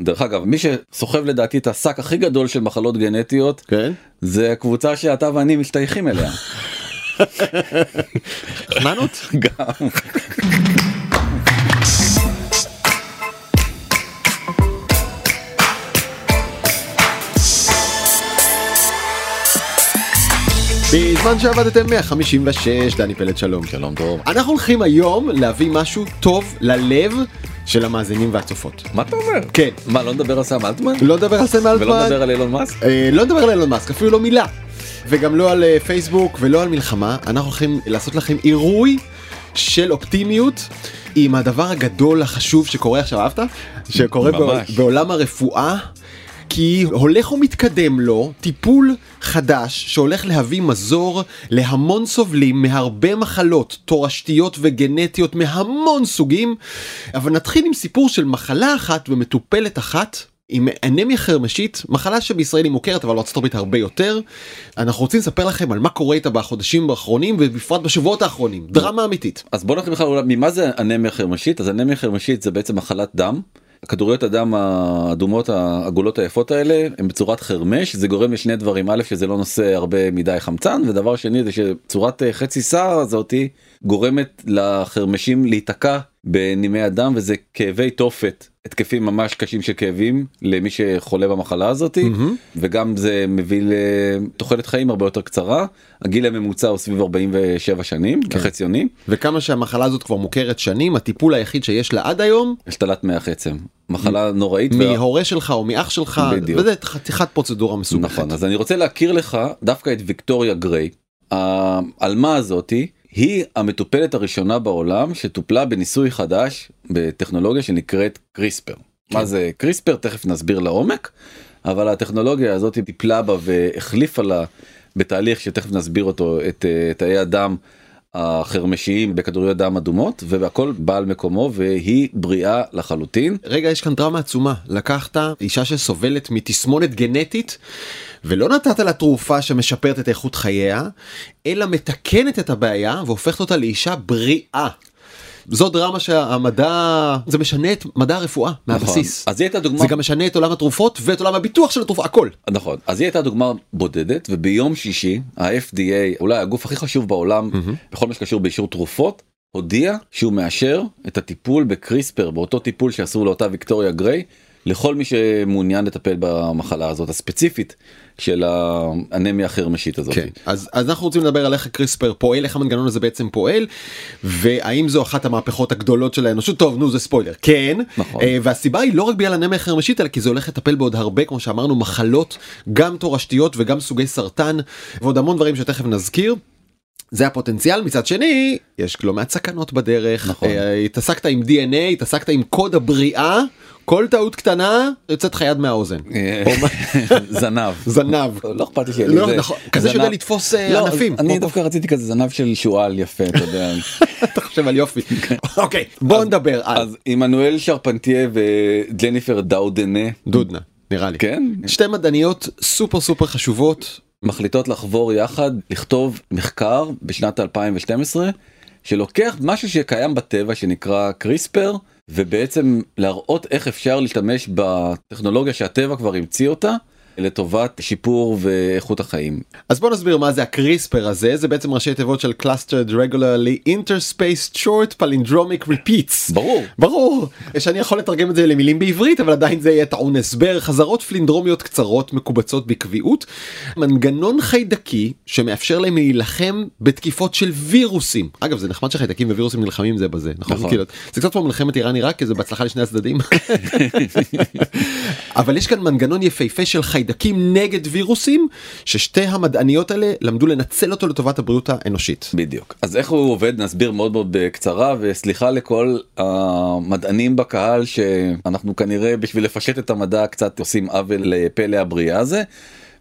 דרך אגב מי שסוחב לדעתי את השק הכי גדול של מחלות גנטיות כן. זה הקבוצה שאתה ואני משתייכים אליה. חננות? גם. בזמן שעבדתם 156 דני פלד שלום. שלום דרור. אנחנו הולכים היום להביא משהו טוב ללב של המאזינים והצופות. מה אתה אומר? כן. מה לא נדבר על סם אלטמן? לא נדבר על סם אלטמן. ולא נדבר על אילון מאסק? אה, לא נדבר על אילון מאסק אפילו לא מילה. וגם לא על אה, פייסבוק ולא על מלחמה אנחנו הולכים לעשות לכם עירוי של אופטימיות עם הדבר הגדול החשוב שקורה עכשיו אהבת? שקורה ממש. בעול- בעולם הרפואה. כי הולך ומתקדם לו טיפול חדש שהולך להביא מזור להמון סובלים מהרבה מחלות תורשתיות וגנטיות מהמון סוגים. אבל נתחיל עם סיפור של מחלה אחת ומטופלת אחת. עם אנמיה חרמשית, מחלה שבישראל היא מוכרת אבל בארצות הברית הרבה יותר. אנחנו רוצים לספר לכם על מה קורה איתה בחודשים האחרונים ובפרט בשבועות האחרונים. דרמה אמיתית. אז בוא נתחיל בכלל ממה זה אנמיה חרמשית אז אנמיה חרמשית זה בעצם מחלת דם. כדוריות הדם האדומות העגולות היפות האלה הם בצורת חרמש זה גורם לשני דברים. א' שזה לא נושא הרבה מדי חמצן ודבר שני זה שצורת אה, חצי שר הזאתי גורמת לחרמשים להיתקע בנימי הדם וזה כאבי תופת התקפים ממש קשים של כאבים למי שחולה במחלה הזאתי. וגם זה מביא לתוחלת חיים הרבה יותר קצרה הגיל הממוצע הוא סביב 47 שנים החציוני וכמה שהמחלה הזאת כבר מוכרת שנים, הטיפול היחיד שיש לה עד היום, השתלת מח עצם מחלה נוראית. וה- מהורה שלך או מאח שלך, בדיוק. וזה חתיכת פרוצדורה מסובכת. נכון אז אני רוצה להכיר לך דווקא את ויקטוריה גריי. העלמה הזאתי היא המטופלת הראשונה בעולם שטופלה בניסוי חדש בטכנולוגיה שנקראת קריספר. מה זה קריספר תכף נסביר לעומק אבל הטכנולוגיה הזאת טיפלה בה והחליפה לה בתהליך שתכף נסביר אותו את אה, תאי הדם החרמשיים בכדוריות דם אדומות והכל בא על מקומו והיא בריאה לחלוטין. רגע, יש כאן דרמה עצומה. לקחת אישה שסובלת מתסמונת גנטית, ולא נתת לה תרופה שמשפרת את איכות חייה, אלא מתקנת את הבעיה והופכת אותה לאישה בריאה. זו דרמה שהמדע, זה משנה את מדע הרפואה מהבסיס. נכון. אז היא הייתה דוגמה זה גם משנה את עולם התרופות ואת עולם הביטוח של התרופה, הכל. נכון אז היא הייתה דוגמה בודדת וביום שישי ה-FDA אולי הגוף הכי חשוב בעולם בכל מה שקשור באישור תרופות הודיע שהוא מאשר את הטיפול בקריספר באותו טיפול שעשו לאותה ויקטוריה גריי לכל מי שמעוניין לטפל במחלה הזאת הספציפית של האנמיה החרמשית הזאת. כן. אז, אז אנחנו רוצים לדבר על איך הקריספר פועל, איך המנגנון הזה בעצם פועל, והאם זו אחת המהפכות הגדולות של האנושות, טוב נו זה ספוילר, כן, נכון. אה, והסיבה היא לא רק בגלל אנמיה חרמשית, אלא כי זה הולך לטפל בעוד הרבה, כמו שאמרנו, מחלות, גם תורשתיות וגם סוגי סרטן, ועוד המון דברים שתכף נזכיר. זה הפוטנציאל מצד שני יש לא מעט סכנות בדרך נכון. אה, התעסקת עם dna התעסקת עם קוד הבריאה כל טעות קטנה יוצאת לך יד מהאוזן אה, זנב. זנב לא אכפת לי שיהיה לי לא. נכון, כזה שיודע לתפוס, אה, לא, ענפים. אני כמו- דווקא רציתי כזה זנב של שועל יפה אתה יודע. אתה חושב על יופי. אוקיי בוא נדבר על אז עמנואל שרפנטיה וג'ניפר דאודנה דודנה נראה לי. כן שתי מדעניות סופר סופר חשובות. מחליטות לחבור יחד לכתוב מחקר בשנת 2012 שלוקח משהו שקיים בטבע שנקרא קריספר ובעצם להראות איך אפשר להשתמש בטכנולוגיה שהטבע כבר המציא אותה לטובת שיפור ואיכות החיים. אז בוא נסביר מה זה הקריספר הזה זה בעצם ראשי תיבות של clustered regularly interspaced short palindromic repeats. ברור. ברור שאני יכול לתרגם את זה למילים בעברית אבל עדיין זה יהיה טעון הסבר חזרות פלינדרומיות קצרות מקובצות בקביעות מנגנון חיידקי שמאפשר להם להילחם בתקיפות של וירוסים אגב זה נחמד שחיידקים ווירוסים נלחמים זה בזה נכון, נכון. כאילו, זה קצת כמו מלחמת איראן עיראק כי זה בהצלחה לשני הצדדים אבל יש כאן מנגנון יפהפה של חיידקים נגד וירוסים ששתי המדעניות האלה למדו לנצל אותו לטובת הבריאות האנושית. בדיוק. אז איך הוא עובד נסביר מאוד מאוד בקצרה וסליחה לכל המדענים בקהל שאנחנו כנראה בשביל לפשט את המדע קצת עושים עוול לפלא הבריאה הזה.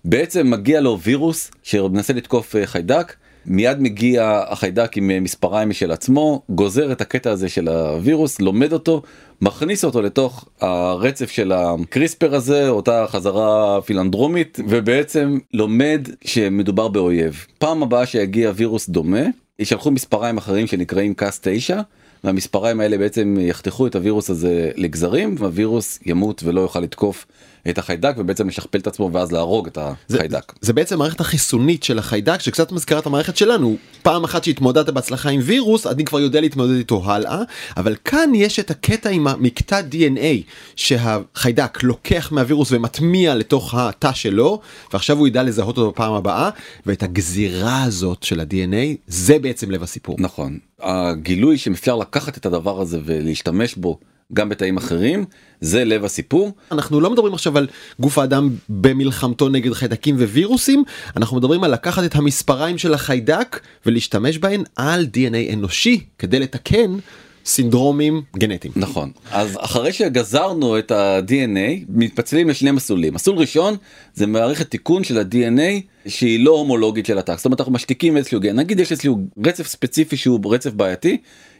בעצם מגיע לו וירוס שמנסה לתקוף אה, חיידק. מיד מגיע החיידק עם אה, מספריים משל עצמו, גוזר את הקטע הזה של הווירוס, לומד אותו, מכניס אותו לתוך הרצף של הקריספר הזה, אותה חזרה פילנדרומית, ובעצם לומד שמדובר באויב. פעם הבאה שיגיע וירוס דומה, ישלחו מספריים אחרים שנקראים קאס 9, והמספריים האלה בעצם יחתכו את הווירוס הזה לגזרים והווירוס ימות ולא יוכל לתקוף את החיידק ובעצם לשכפל את עצמו ואז להרוג את זה, החיידק. זה בעצם המערכת החיסונית של החיידק שקצת מזכירה את המערכת שלנו פעם אחת שהתמודדת בהצלחה עם וירוס אני כבר יודע להתמודד איתו הלאה אבל כאן יש את הקטע עם המקטע dna שהחיידק לוקח מהווירוס ומטמיע לתוך התא שלו ועכשיו הוא ידע לזהות אותו בפעם הבאה ואת הגזירה הזאת של ה-dna זה בעצם לב הסיפור. נכון הגילוי שאפשר לקחת את הדבר הזה ולהשתמש בו גם בתאים אחרים. זה לב הסיפור. אנחנו לא מדברים עכשיו על גוף האדם במלחמתו נגד חיידקים ווירוסים אנחנו מדברים על לקחת את המספריים של החיידק ולהשתמש בהן על dna אנושי כדי לתקן סינדרומים גנטיים. נכון. אז אחרי שגזרנו את ה-DNA מתפצלים לשני מסלולים. מסלול ראשון זה מערכת תיקון של ה-DNA שהיא לא הומולוגית של התא זאת אומרת אנחנו משתיקים איזשהו גן נגיד יש איזשהו רצף ספציפי שהוא רצף בעייתי.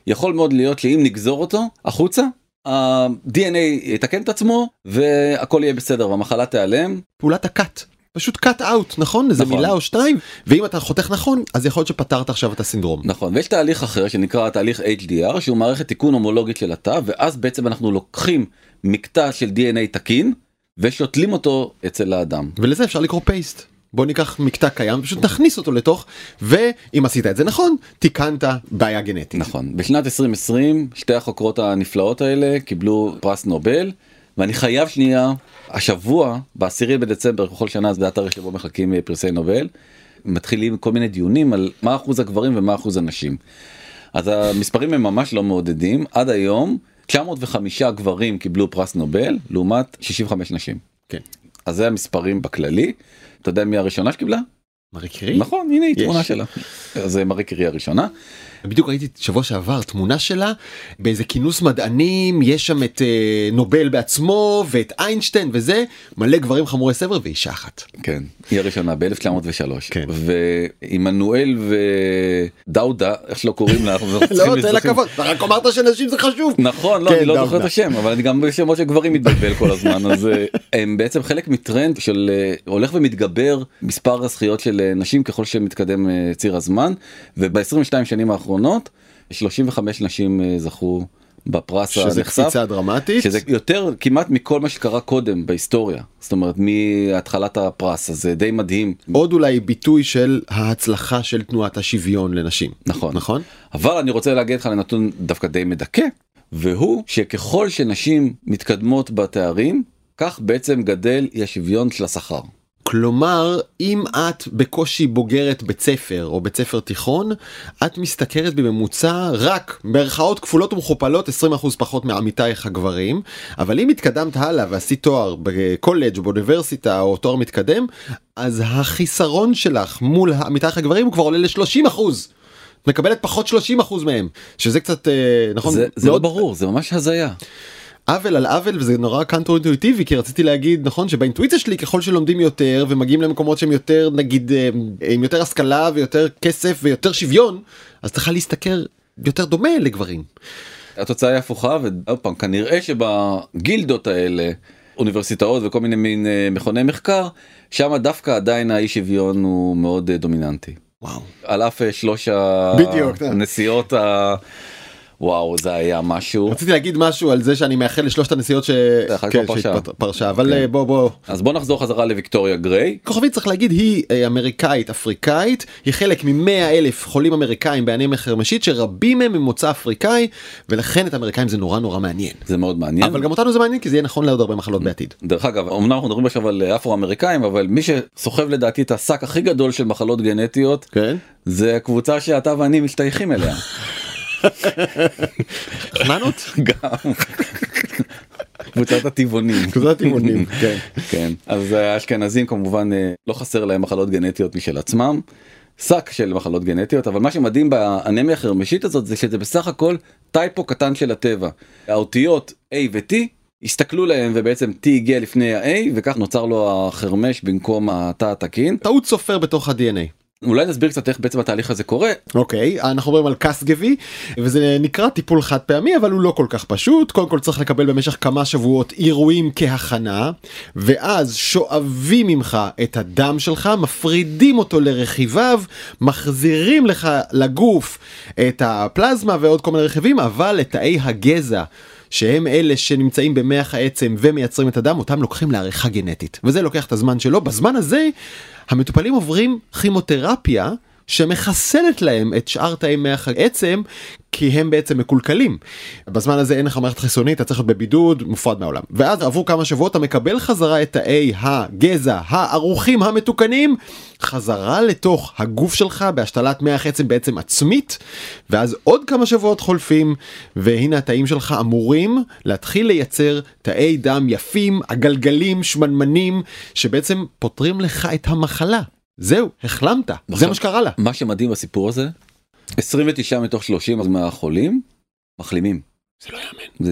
יכול מאוד להיות שאם נגזור אותו החוצה ה-DNA יתקן את עצמו והכל יהיה בסדר והמחלה תיעלם. פעולת הקאט. פשוט cut out נכון איזה נכון. מילה או שתיים ואם אתה חותך נכון אז יכול להיות שפתרת עכשיו את הסינדרום. נכון ויש תהליך אחר שנקרא תהליך HDR שהוא מערכת תיקון הומולוגית של התא ואז בעצם אנחנו לוקחים מקטע של DNA תקין ושותלים אותו אצל האדם. ולזה אפשר לקרוא פייסט. בוא ניקח מקטע קיים פשוט נכניס אותו לתוך ואם עשית את זה נכון תיקנת בעיה גנטית. נכון בשנת 2020 שתי החוקרות הנפלאות האלה קיבלו פרס נובל ואני חייב שנייה השבוע בעשירי בדצמבר בכל שנה זה התאריך שבו מחלקים פרסי נובל מתחילים כל מיני דיונים על מה אחוז הגברים ומה אחוז הנשים. אז המספרים הם ממש לא מעודדים עד היום 905 גברים קיבלו פרס נובל לעומת 65 נשים. כן. אז זה המספרים בכללי. אתה יודע מי הראשונה שקיבלה? מארי קרי? נכון הנה היא. תמונה שלה. אז זה מארי קרי הראשונה. בדיוק ראיתי שבוע שעבר תמונה שלה באיזה כינוס מדענים יש שם את אה, נובל בעצמו ואת איינשטיין וזה מלא גברים חמורי סבר ואישה אחת. כן היא הראשונה ב-1903 כן. ועמנואל ודאודה איך שלא קוראים לה. לא תן לה כבוד רק אמרת שנשים זה חשוב. נכון לא כן, אני לא. זוכר את השם אבל אני גם בשמות של גברים מתבלבל כל הזמן אז אה, הם בעצם חלק מטרנד של אה, הולך ומתגבר מספר הזכיות של אה, נשים ככל שמתקדם ציר הזמן וב-22 שנים האחרונות 35 נשים אה, זכו בפרס שזה הנחשף. קפיצה דרמטית. שזה יותר כמעט מכל מה שקרה קודם בהיסטוריה זאת אומרת מהתחלת הפרס אז זה די מדהים עוד אולי ביטוי של ההצלחה של תנועת השוויון לנשים. נכון נכון? אבל אני רוצה להגיד לך לנתון דווקא די מדכא והוא שככל שנשים מתקדמות בתארים כך בעצם גדל אי השוויון של השכר. כלומר אם את בקושי בוגרת בית ספר או בית ספר תיכון את משתכרת בממוצע רק במרכאות כפולות ומכופלות 20% פחות מעמיתייך הגברים אבל אם התקדמת הלאה ועשית תואר בקולג' או באוניברסיטה או תואר מתקדם אז החיסרון שלך מול עמיתייך הגברים הוא כבר עולה ל-30%. מקבלת פחות 30% מהם שזה קצת אה, נכון זה, זה לא מאוד ברור זה ממש הזיה. עוול על עוול וזה נורא קאנטרו אינטואיטיבי כי רציתי להגיד נכון שבאינטואיציה שלי ככל שלומדים יותר ומגיעים למקומות שהם יותר נגיד אה, עם יותר השכלה ויותר כסף ויותר שוויון אז צריכה להשתכר יותר דומה לגברים. התוצאה היא הפוכה ועוד פעם כנראה שבגילדות האלה אוניברסיטאות וכל מיני מין אה, מכוני מחקר שם דווקא עדיין האי שוויון הוא מאוד אה, דומיננטי. וואו. על אף שלוש בדיוק. הנסיעות ה... וואו זה היה משהו רציתי להגיד משהו על זה שאני מאחל לשלושת הנסיעות ש... כן, פרשה. אבל כן. אה, בוא בוא אז בוא נחזור חזרה לוויקטוריה גריי כוכבית צריך להגיד היא אה, אמריקאית אפריקאית היא חלק מ-100 אלף חולים אמריקאים באנמיה חרמשית שרבים מהם ממוצא אפריקאי ולכן את האמריקאים זה נורא נורא מעניין. זה מאוד מעניין אבל גם אותנו זה מעניין כי זה יהיה נכון לעוד הרבה מחלות בעתיד. דרך אגב אמנם אנחנו מדברים עכשיו על אפרו אמריקאים אבל מי שסוחב לדעתי את השק הכי גדול של מחלות גנטיות כן? זה הקבוצה שאתה ואני משתייכים אליה. חננות? גם. קבוצת הטבעונים. קבוצת הטבעונים, כן. כן אז האשכנזים כמובן אה, לא חסר להם מחלות גנטיות משל עצמם. שק של מחלות גנטיות אבל מה שמדהים באנמיה החרמשית הזאת זה שזה בסך הכל טייפו קטן של הטבע. האותיות A ו-T הסתכלו להם ובעצם T הגיע לפני ה-A וכך נוצר לו החרמש במקום התא התקין. טעות סופר בתוך ה-DNA. אולי נסביר קצת איך בעצם התהליך הזה קורה. אוקיי, אנחנו מדברים על קסגבי, וזה נקרא טיפול חד פעמי, אבל הוא לא כל כך פשוט. קודם כל צריך לקבל במשך כמה שבועות אירועים כהכנה, ואז שואבים ממך את הדם שלך, מפרידים אותו לרכיביו, מחזירים לך לגוף את הפלזמה ועוד כל מיני רכיבים, אבל את תאי הגזע. שהם אלה שנמצאים במח העצם ומייצרים את הדם, אותם לוקחים לעריכה גנטית. וזה לוקח את הזמן שלו. בזמן הזה המטופלים עוברים כימותרפיה שמחסלת להם את שאר תאי מח העצם כי הם בעצם מקולקלים. בזמן הזה אין לך מערכת חיסונית, אתה צריך להיות בבידוד, מופרד מהעולם. ואז עבור כמה שבועות אתה מקבל חזרה את תאי הגזע הערוכים המתוקנים, חזרה לתוך הגוף שלך בהשתלת מח עצם בעצם עצמית, ואז עוד כמה שבועות חולפים, והנה התאים שלך אמורים להתחיל לייצר תאי דם יפים, עגלגלים, שמנמנים, שבעצם פותרים לך את המחלה. זהו, החלמת, זה מה שקרה לה. מה שמדהים בסיפור הזה 29 מתוך 30 מהחולים מחלימים. זה לא יאמן. זה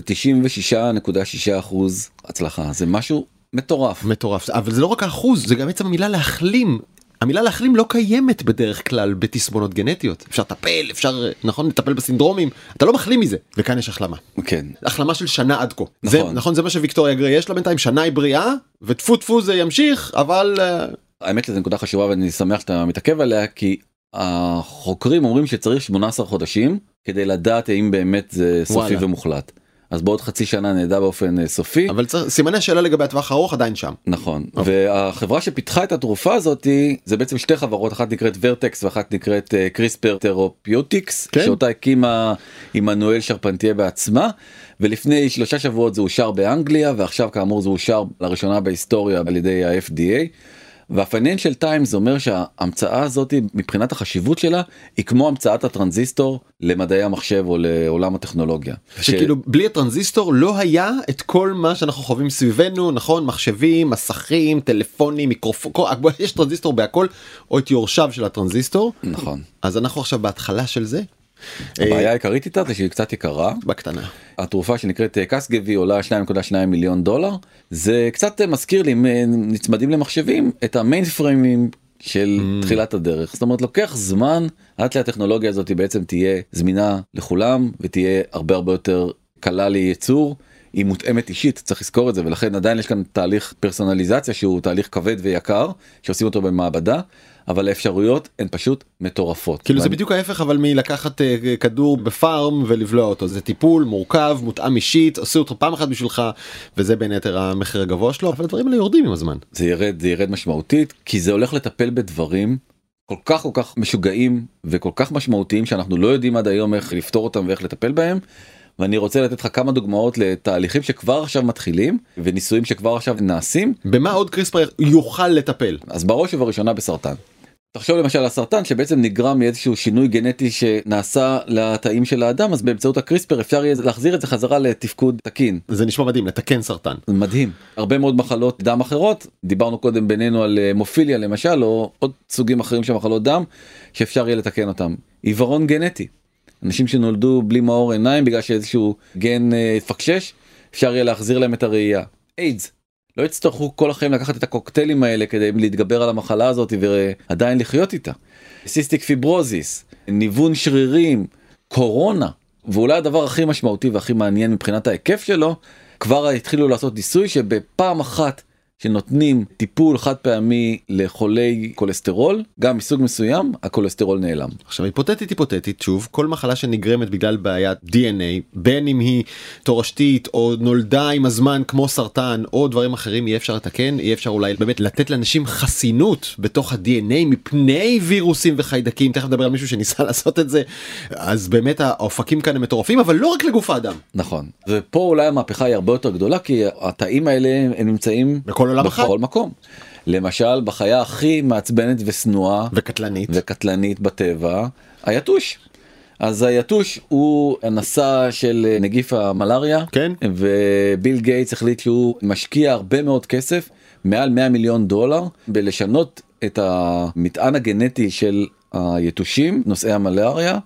96.6 אחוז הצלחה זה משהו מטורף. מטורף, אבל זה לא רק האחוז, זה גם בעצם המילה להחלים. המילה להחלים לא קיימת בדרך כלל בתסמונות גנטיות. אפשר לטפל, אפשר, נכון, לטפל בסינדרומים, אתה לא מחלים מזה. וכאן יש החלמה. כן. החלמה של שנה עד כה. נכון. זה, נכון, זה מה שוויקטוריה גריי יש לה בינתיים, שנה היא בריאה, וטפו טפו זה ימשיך, אבל... אה, האמת שזו נקודה חשובה ואני שמח שאתה מתעכב עליה כי החוקרים אומרים שצריך 18 חודשים כדי לדעת האם באמת זה סופי וואלה. ומוחלט. אז בעוד חצי שנה נדע באופן אה, סופי. אבל צריך, סימני שאלה לגבי הטווח הארוך עדיין שם. נכון אוקיי. והחברה שפיתחה את התרופה הזאתי זה בעצם שתי חברות אחת נקראת Vertex ואחת נקראת CRISPR Therapeutics כן. שאותה הקימה עמנואל שרפנטיה בעצמה ולפני שלושה שבועות זה אושר באנגליה ועכשיו כאמור זה אושר לראשונה בהיסטוריה על ידי ה-FDA. והפייננשל טיימס אומר שההמצאה הזאת מבחינת החשיבות שלה היא כמו המצאת הטרנזיסטור למדעי המחשב או לעולם הטכנולוגיה. שכאילו בלי הטרנזיסטור לא היה את כל מה שאנחנו חווים סביבנו נכון מחשבים מסכים טלפונים מיקרופון יש טרנזיסטור בהכל או את יורשיו של הטרנזיסטור נכון. אז אנחנו עכשיו בהתחלה של זה. הבעיה אה, העיקרית איתה זה שהיא קצת יקרה. בקטנה. התרופה שנקראת אה, קסגבי עולה 2.2 מיליון דולר זה קצת אה, מזכיר לי נצמדים למחשבים את המיין פריימים של Mm. תחילת הדרך זאת אומרת לוקח זמן עד שהטכנולוגיה הזאת בעצם תהיה זמינה לכולם ותהיה הרבה הרבה יותר קלה לייצור. היא מותאמת אישית צריך לזכור את זה ולכן עדיין יש כאן תהליך פרסונליזציה שהוא תהליך כבד ויקר שעושים אותו במעבדה אבל האפשרויות הן פשוט מטורפות. כאילו זה ואני- בדיוק ההפך אבל מלקחת אה, כדור בפארם ולבלוע אותו זה טיפול מורכב מותאם אישית עשו אותו פעם אחת בשבילך וזה בין היתר המחיר הגבוה שלו אבל הדברים האלה יורדים עם הזמן. זה ירד זה ירד משמעותית כי זה הולך לטפל בדברים כל כך כל כך משוגעים וכל כך משמעותיים שאנחנו לא יודעים עד היום איך לפתור אותם ואיך לטפל בהם. ואני רוצה לתת לך כמה דוגמאות לתהליכים שכבר עכשיו מתחילים וניסויים שכבר עכשיו נעשים במה עוד קריספר יוכל לטפל? אז בראש ובראשונה בסרטן. תחשוב למשל על סרטן שבעצם נגרם מאיזשהו שינוי גנטי שנעשה לתאים של האדם אז באמצעות הקריספר אפשר יהיה להחזיר את זה חזרה לתפקוד תקין. זה נשמע מדהים לתקן סרטן. מדהים הרבה מאוד מחלות דם אחרות דיברנו קודם בינינו על אה, מופיליה למשל או עוד סוגים אחרים של מחלות דם שאפשר יהיה לתקן אותם עיוורון גנטי אנשים שנולדו בלי מאור עיניים בגלל שאיזשהו גן אה, התפקשש אפשר יהיה להחזיר להם את הראייה איידס. לא יצטרכו כל החיים לקחת את הקוקטיילים האלה כדי להתגבר על המחלה הזאת ועדיין לחיות איתה. סיסטיק פיברוזיס, ניוון שרירים, קורונה, ואולי הדבר הכי משמעותי והכי מעניין מבחינת ההיקף שלו, כבר התחילו לעשות ניסוי שבפעם אחת שנותנים טיפול חד פעמי לחולי כולסטרול, גם מסוג מסוים, הכולסטרול נעלם. עכשיו היפותטית היפותטית שוב כל מחלה שנגרמת בגלל בעיית DNA בין אם היא תורשתית או נולדה עם הזמן כמו סרטן או דברים אחרים יהיה אפשר לתקן יהיה אפשר אולי באמת לתת לאנשים חסינות בתוך ה-dna מפני וירוסים וחיידקים תכף נדבר על מישהו שניסה לעשות את זה אז באמת האופקים כאן הם מטורפים אבל לא רק לגוף האדם נכון. ופה אולי המהפכה היא הרבה יותר גדולה כי התאים האלה הם נמצאים בכל עולם החי בכל מקום. למשל בחיה הכי מעצבנת ושנואה וקטלנית וקטלנית בטבע, היתוש. אז היתוש הוא הנשא של נגיף המלאריה, כן. וביל גייטס החליט שהוא משקיע הרבה מאוד כסף, מעל 100 מיליון דולר, בלשנות את המטען הגנטי של היתושים, נושאי המלאריה.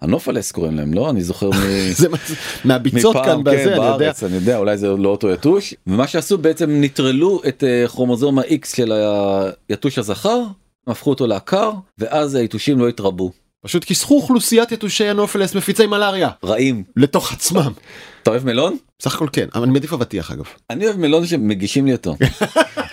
הנופלס קוראים להם לא אני זוכר מ... זה מהביצות מפעם, כאן בזה כן, אני יודע. אני יודע אולי זה לא אותו יתוש ומה שעשו בעצם נטרלו את אה, כרומוזום ה-X של היתוש הזכר הפכו אותו לעקר ואז היתושים לא התרבו. פשוט כיסחו אוכלוסיית יתושי הנופלס מפיצי מלאריה רעים. לתוך עצמם. אתה אוהב מלון? סך הכל כן, אבל אני מעדיף אבטיח אגב. אני אוהב מלון שמגישים לי אותו.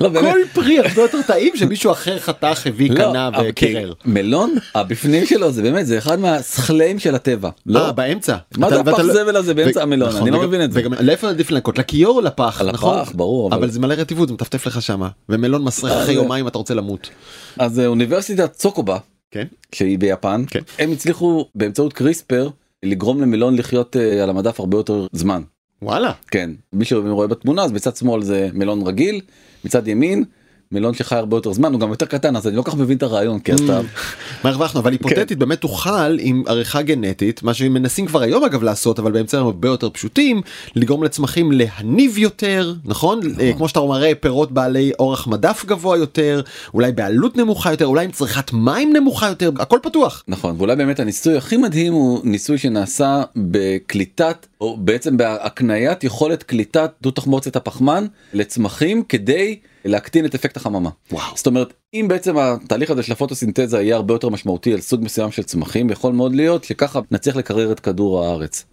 לא. כל פרי הרבה יותר טעים שמישהו אחר חתך הביא לא, קנה וקירר. מלון הבפנים שלו זה באמת זה אחד מהסכליים של הטבע. לא? אה באמצע. מה זה הפח לא- זבל הזה באמצע המלון? נכון, אני לא מבין את זה. לאיפה עדיף לנקות? לכיור או לפח? על נכון? ברור, אבל- זה מלא רטיבות זה מטפטף לך שמה ומלון מסריח אה, אחרי זה- יומיים אתה רוצה למות. אז אה, אוניברסיטת צוקובה כן. שהיא ביפן כן. הם הצליחו באמצעות קריספר לגרום למלון לחיות אה, על המדף הרבה יותר זמן. וואלה. כן מי שרואה בתמונה אז בצד שמאל זה מלון רגיל מצד ימין מלון שחי הרבה יותר זמן הוא גם יותר קטן אז אני לא כל כך מבין את הרעיון כי אתה מה הרווחנו אבל היפותטית באמת תוכל עם עריכה גנטית מה שמנסים כבר היום אגב לעשות אבל באמצעים הרבה יותר פשוטים לגרום לצמחים להניב יותר נכון אה, כמו שאתה מראה פירות בעלי אורך מדף גבוה יותר אולי בעלות נמוכה יותר אולי עם צריכת מים נמוכה יותר הכל פתוח. נכון ואולי באמת הניסוי הכי מדהים הוא ניסוי שנעשה בקליטת או בעצם בהקניית יכולת קליטת דו תחמוצת הפחמן לצמחים כדי להקטין את אפקט החממה. וואו. זאת אומרת אם בעצם התהליך הזה של הפוטוסינתזה יהיה הרבה יותר משמעותי על סוג מסוים של צמחים יכול מאוד להיות שככה נצליח לקרר את כדור הארץ.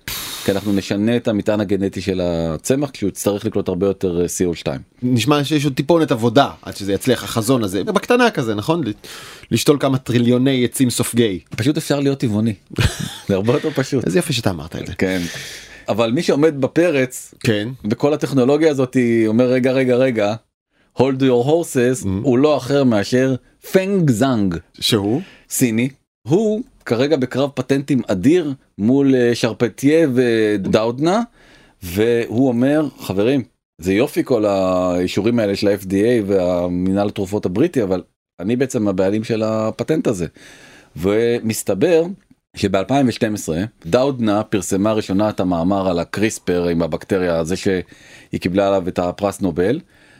כי אנחנו נשנה את המטען הגנטי של הצמח כשהוא יצטרך לקלוט הרבה יותר אה, CO2. נשמע שיש עוד טיפונת עבודה עד שזה יצליח החזון הזה בקטנה כזה נכון לשתול כמה טריליוני עצים סופגי פשוט אפשר להיות טבעוני. זה הרבה יותר פשוט. איזה יופי שאתה אמרת את זה. כן. אבל מי שעומד בפרץ כן. בכל הטכנולוגיה הזאת אומר רגע רגע רגע hold your horses הוא לא אחר מאשר פנג זאנג שהוא? סיני. הוא כרגע בקרב פטנטים אדיר מול אה, שרפטיה ודאודנה והוא אומר חברים זה יופי כל האישורים האלה של ה-FDA והמינהל התרופות הבריטי אבל אני בעצם הבעלים של הפטנט הזה. ומסתבר שב-2012 דאודנה פרסמה ראשונה את המאמר על הקריספר עם הבקטריה הזה שהיא קיבלה עליו את הפרס נובל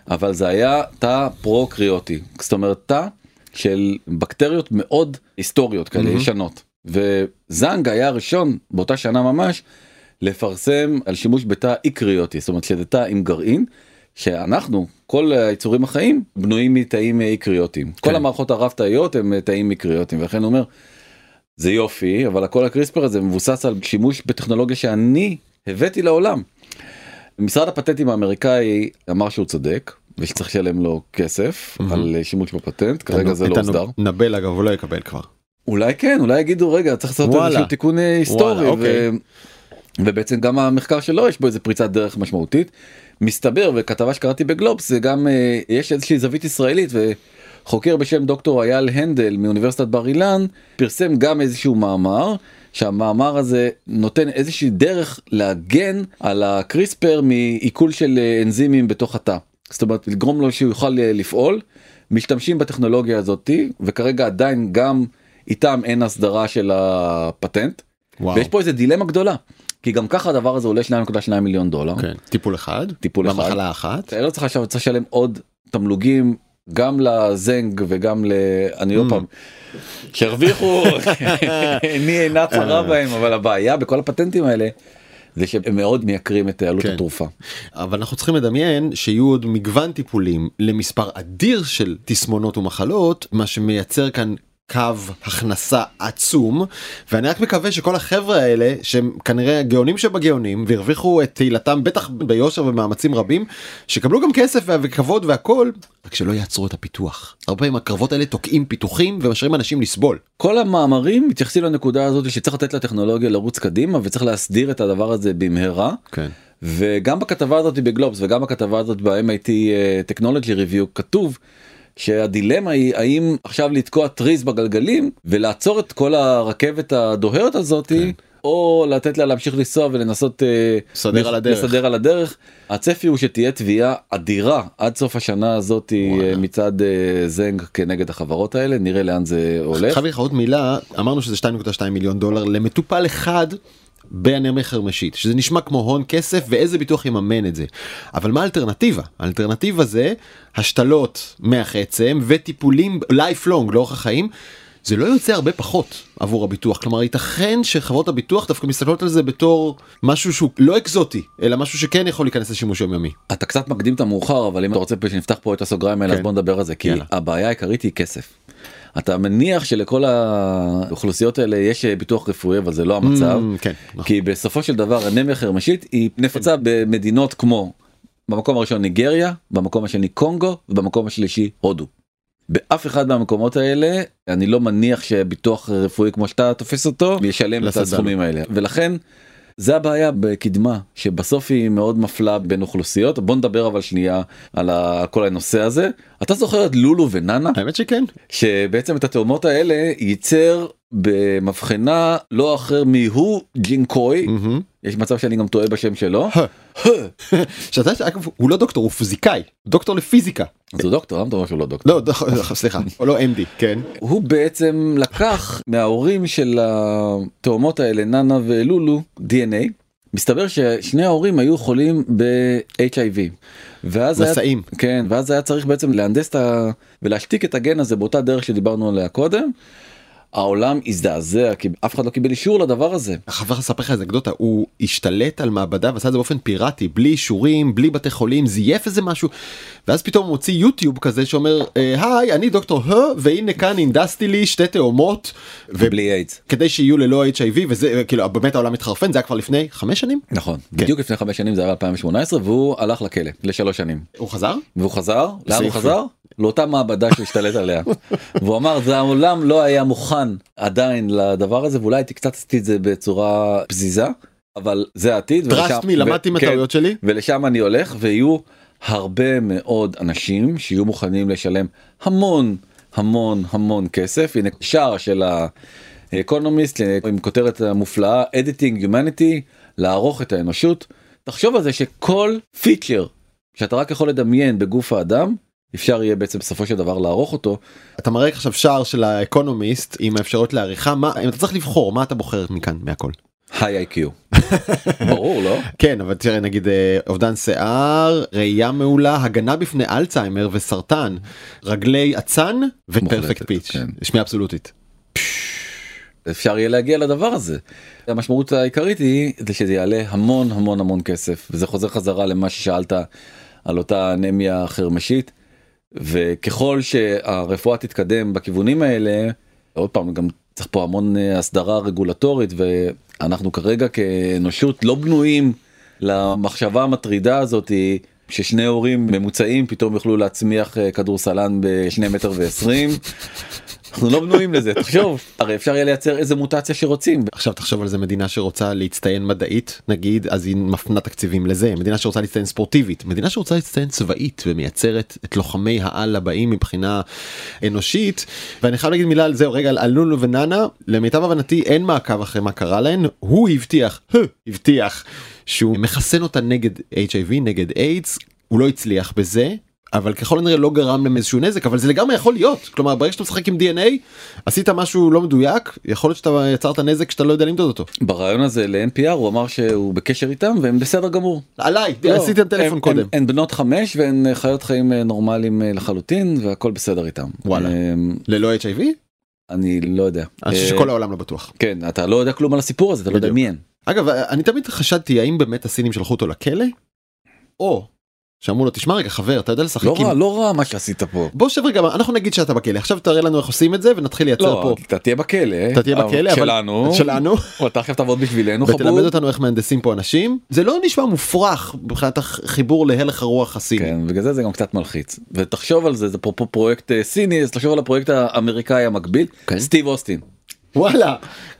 אבל זה היה תא פרו-קריוטי זאת אומרת תא של בקטריות מאוד היסטוריות כאלה מהמם. ישנות וזנג היה הראשון באותה שנה ממש לפרסם על שימוש בתא אי-קריוטי זאת אומרת שזה תא עם גרעין שאנחנו כל היצורים החיים בנויים מתאים אי-קריוטיים כל כן. המערכות הרב תאיות הם תאים אי-קריוטיים ולכן הוא אומר זה יופי אבל הכל הקריספר הזה מבוסס על שימוש בטכנולוגיה שאני הבאתי לעולם. משרד הפטנטים האמריקאי אמר שהוא צודק ושצריך לשלם לו כסף מהמם. על שימוש בפטנט כרגע זה לא הוסדר. נבל אגב הוא לא יקבל כבר. אולי כן אולי יגידו רגע צריך לעשות. איזשהו תיקון אה, היסטורי וואלה, אוקיי. ו... ובעצם גם המחקר שלו יש בו איזה פריצת דרך משמעותית. מסתבר וכתבה שקראתי בגלובס זה גם אה, יש איזושהי זווית ישראלית וחוקר בשם דוקטור אייל הנדל מאוניברסיטת בר אילן פרסם גם איזשהו מאמר שהמאמר הזה נותן איזושהי דרך להגן על הקריספר מעיכול של אה, אנזימים בתוך התא. זאת אומרת לגרום לו שהוא יוכל אה, לפעול. משתמשים בטכנולוגיה הזאתי וכרגע עדיין גם איתם אין הסדרה של הפטנט. וואו. ויש פה איזה דילמה גדולה כי גם ככה הדבר הזה עולה 2.2 מיליון דולר. כן. טיפול אחד. טיפול אחד. במחלה אחת. אתה לא צריך עכשיו לשלם עוד תמלוגים גם לזנג וגם ל... אני עוד Mm. פעם. שהרוויחו, עיני אינה צרה בהם אבל הבעיה בכל הפטנטים האלה זה שהם מאוד מייקרים את עלות כן. התרופה. אבל אנחנו צריכים לדמיין שיהיו עוד מגוון טיפולים למספר אדיר של תסמונות ומחלות מה שמייצר כאן קו הכנסה עצום ואני רק מקווה שכל החברה האלה שהם כנראה גאונים שבגאונים והרוויחו את תהילתם בטח ביושר ומאמצים רבים שקבלו גם כסף וכבוד והכל רק שלא יעצרו את הפיתוח הרבה פעמים הקרבות האלה תוקעים פיתוחים ומשאירים אנשים לסבול. כל המאמרים מתייחסים לנקודה הזאת שצריך לתת לטכנולוגיה לרוץ קדימה וצריך להסדיר את הדבר הזה במהרה. כן. וגם בכתבה הזאת בגלובס וגם בכתבה הזאת ב-MIT Technology Review כתוב שהדילמה היא האם עכשיו לתקוע טריז בגלגלים ולעצור את כל הרכבת הדוהרת הזאת כן. או לתת לה להמשיך לנסוע ולנסות אה, לסדר על הדרך. לסדר על הדרך. הצפי הוא שתהיה תביעה אדירה עד סוף השנה הזאת וואלה. אה, מצד אה, זנג כנגד החברות האלה נראה לאן זה הולך. חייב לך עוד מילה אמרנו שזה 2.2 מיליון דולר למטופל אחד בענייני חרמשית שזה נשמע כמו הון כסף ואיזה ביטוח יממן את זה אבל מה האלטרנטיבה האלטרנטיבה זה השתלות מח עצם וטיפולים לייף לונג לאורך החיים זה לא יוצא הרבה פחות עבור הביטוח כלומר ייתכן שחברות הביטוח דווקא מסתכלות על זה בתור משהו שהוא לא אקזוטי אלא משהו שכן יכול להיכנס לשימוש יומיומי. אתה קצת מקדים את המאוחר אבל אם אתה רוצה שנפתח פה את הסוגריים האלה כן. אז בוא נדבר על זה כי יאללה. הבעיה העיקרית היא כסף. אתה מניח שלכל האוכלוסיות האלה יש ביטוח רפואי אבל זה לא המצב Mm, כן, נכון. כי בסופו של דבר אנמיה חרמשית היא נפוצה במדינות כמו במקום הראשון ניגריה במקום השני קונגו ובמקום השלישי הודו. באף אחד מהמקומות האלה אני לא מניח שביטוח רפואי כמו שאתה תופס אותו ישלם את. הסכומים האלה ולכן זה הבעיה בקדמה שבסוף היא מאוד מפלה בין אוכלוסיות. בוא נדבר אבל שנייה על כל הנושא הזה. אתה זוכר את לולו וננה? האמת שכן. שבעצם את התאומות האלה ייצר במבחנה לא אחר מהו ג'ינקוי. יש מצב שאני גם טועה בשם שלו שאתה שאגב הוא לא דוקטור הוא פיזיקאי דוקטור לפיזיקה. אז הוא דוקטור למה אתה אומר שהוא לא דוקטור לא סליחה או לא MD כן. הוא בעצם לקח מההורים של התאומות האלה ננה ולולו DNA מסתבר ששני ההורים היו חולים ב-HIV. ואז היה, נשאים. כן ואז היה צריך בעצם להנדס את ה... ולהשתיק את הגן הזה באותה דרך שדיברנו עליה קודם. העולם הזדעזע כי אף אחד לא קיבל אישור לדבר הזה. חבר לספר לך איזה אנקדוטה. הוא השתלט על מעבדה ועשה את זה באופן פיראטי בלי אישורים בלי בתי חולים זייף איזה משהו. ואז פתאום הוא מוציא יוטיוב כזה שאומר "אה, היי אני דוקטור ה והנה כאן הנדסתי לי שתי תאומות. ובלי איידס. כדי שיהיו ללא HIV וזה כאילו באמת העולם התחרפן זה היה כבר לפני חמש שנים? נכון. בדיוק לפני חמש שנים זה היה 2018 והוא הלך לכלא לשלוש שנים. הוא חזר? והוא חזר? לאן הוא. חזר לאותה מעבדה שהשתלט עליה. והוא אמר זה העולם לא היה מוכן עדיין לדבר הזה ואולי הייתי קצת עשיתי את זה בצורה פזיזה אבל זה העתיד trust me למדתי ו- מהטעויות שלי. ולשם אני הולך ויהיו הרבה מאוד אנשים שיהיו מוכנים לשלם המון המון המון כסף. הנה שער של האקונומיסט עם כותרת המופלאה editing humanity לערוך את האנושות תחשוב על זה שכל פיצ'ר שאתה רק יכול לדמיין בגוף האדם אפשר יהיה בעצם בסופו של דבר לערוך אותו אתה מראה עכשיו שער של האקונומיסט עם האפשרות לעריכה מה אם אתה צריך לבחור מה אתה בוחר מכאן מהכל. High IQ. ברור לא? כן אבל תראה נגיד אה, אובדן שיער ראייה מעולה הגנה בפני אלצהיימר וסרטן רגלי אצן ופרפקט פיץ' כן. שמיעה אבסולוטית. אפשר יהיה להגיע לדבר הזה. המשמעות העיקרית היא זה שזה יעלה המון המון המון כסף וזה חוזר חזרה למה ששאלת על אותה אנמיה חרמשית וככל שהרפואה תתקדם בכיוונים האלה עוד פעם גם צריך פה המון אה, הסדרה רגולטורית ואנחנו כרגע כאנושות לא בנויים למחשבה המטרידה הזאתי ששני הורים ממוצעים פתאום יוכלו להצמיח אה, כדורסלן בשני מטר ועשרים. אנחנו לא בנויים לזה. תחשוב הרי אפשר יהיה לייצר איזה מוטציה שרוצים. עכשיו תחשוב על זה מדינה שרוצה להצטיין מדעית נגיד אז היא מפנה תקציבים לזה. מדינה שרוצה להצטיין ספורטיבית. מדינה שרוצה להצטיין צבאית ומייצרת את לוחמי העל הבאים מבחינה אנושית. ואני חייב להגיד מילה על זה רגע על לולו וננה למיטב הבנתי אין מעקב אחרי מה קרה להן. הוא הבטיח הבטיח שהוא מחסן אותה נגד HIV נגד איידס הוא לא הצליח בזה. אבל ככל הנראה לא גרם להם איזשהו נזק אבל זה לגמרי יכול להיות כלומר ברגע שאתה משחק עם dna עשית משהו לא מדויק יכול להיות שאתה יצרת נזק שאתה לא יודע למדוד אותו. ברעיון הזה ל-NPR הוא אמר שהוא בקשר איתם והם בסדר גמור. עליי לא, עשיתם טלפון הם- קודם. הם- הן בנות חמש והן חיות חיים אה, נורמליים אה, לחלוטין והכל בסדר איתם. וואלה. אה, ללא HIV? אני לא יודע. אני חושב אה, שכל העולם לא בטוח. כן אתה לא יודע כלום על הסיפור הזה אתה לא יודע בדיוק. מי הן. אגב אני תמיד חשדתי האם באמת הסינים שלחו אותו לכלא או שאמרו לו תשמע רגע חבר אתה יודע לשחק לא עם רע לא רע מה שעשית פה. בוא שב רגע אנחנו נגיד שאתה בכלא עכשיו תראה לנו איך עושים את זה ונתחיל לייצר לא פה. אתה תהיה בכלא. אתה תהיה בכלא אבל שלנו. שלנו אתה עכשיו תעבוד בשבילנו ותלמד. אותנו איך מהנדסים פה אנשים זה לא נשמע מופרך מבחינת החיבור להלך הרוח הסיני. כן בגלל זה זה גם קצת מלחיץ ותחשוב על זה זה אפרופו פרויקט אה, סיני אז תחשוב על הפרויקט האמריקאי המקביל כן. סטיב אוסטין. וואלה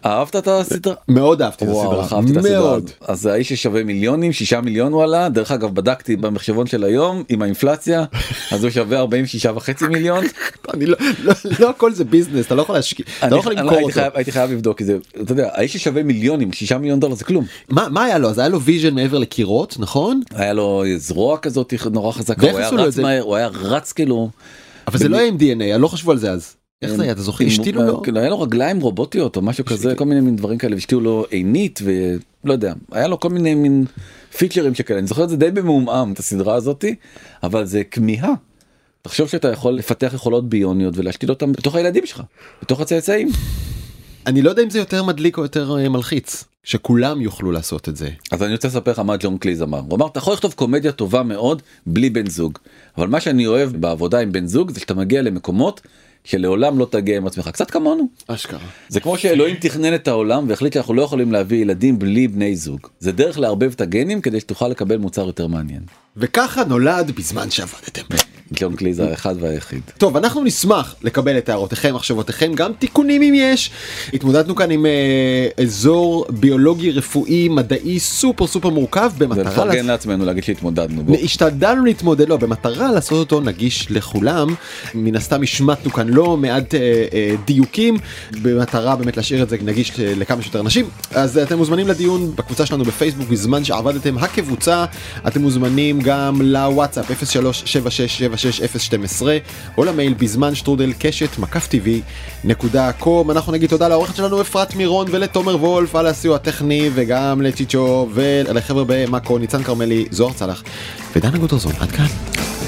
אהבת את הסדרה? מאוד אהבתי את הסדרה אהבתי את הסדרה מאוד. אז זה האיש ששווה מיליונים שישה מיליון הוא עלה דרך אגב בדקתי במחשבון של היום עם האינפלציה אז הוא שווה 46 וחצי מיליון. אני לא לא לא הכל זה ביזנס אתה לא יכול להשקיע אתה לא יכול למכור אותו. חייב- הייתי חייב לבדוק את זה אתה יודע האיש ששווה מיליונים שישה מיליון דולר זה כלום מה היה לו אז היה לו vision מעבר לקירות נכון היה לו זרוע כזאת נורא חזקה הוא היה רץ? מהר הוא היה רץ כאילו. אבל זה לא היה עם DNA לא חשבו על זה אז. איך זה היה אתה זוכר השתילו לו. כאילו, היה לו רגליים רובוטיות או משהו כזה כל מיני מין דברים כאלה והשתילו לו עינית ולא יודע היה לו כל מיני מין פיצ'רים שכאלה אני זוכר את זה די במעומעם את הסדרה הזאתי אבל זה כמיהה. תחשוב שאתה יכול לפתח יכולות ביוניות ולהשתיל אותם בתוך הילדים שלך, בתוך הצאצאים. אני לא יודע אם זה יותר מדליק או יותר אה, מלחיץ, שכולם יוכלו לעשות את זה. אז אני רוצה לספר לך מה ג'ון קליז אמר. הוא אמר, אתה יכול לכתוב קומדיה טובה מאוד בלי בן זוג. אבל מה שאני אוהב בעבודה עם בן זוג זה שאתה מגיע למקומות שלעולם לא תגיע עם עצמך, קצת כמונו. אשכרה. זה כמו שאלוהים תכנן את העולם והחליט שאנחנו לא יכולים להביא ילדים בלי בני זוג. זה דרך לערבב את הגנים כדי שתוכל לקבל מוצר יותר מעניין. וככה נולד בזמן שעבדתם. ג'ון קליז האחד והיחיד. טוב אנחנו נשמח לקבל את הערותיכם מחשבותיכם גם תיקונים אם יש התמודדנו כאן עם אה, אזור ביולוגי רפואי מדעי סופר סופר מורכב במטרה ולפרגן לעצמנו להגיד שהתמודדנו בו. השתדלנו להתמודד לו במטרה לעשות אותו נגיש לכולם מן הסתם השמטנו כאן לא מעט אה, אה, דיוקים במטרה באמת להשאיר את זה נגיש לכמה שיותר אנשים אז אתם מוזמנים לדיון בקבוצה שלנו בפייסבוק בזמן שעבדתם הקבוצה אתם מוזמנים גם לוואטסאפ 0376760012 או למייל בזמן שטרודל קשת מקף טבעי נקודה קום אנחנו נגיד תודה לעורכת שלנו אפרת מירון ולתומר וולף על הסיוע הטכני וגם לצ'יצ'ו ולחבר'ה במאקו ניצן כרמלי זוהר צלח ודנה גוטרזון עד כאן.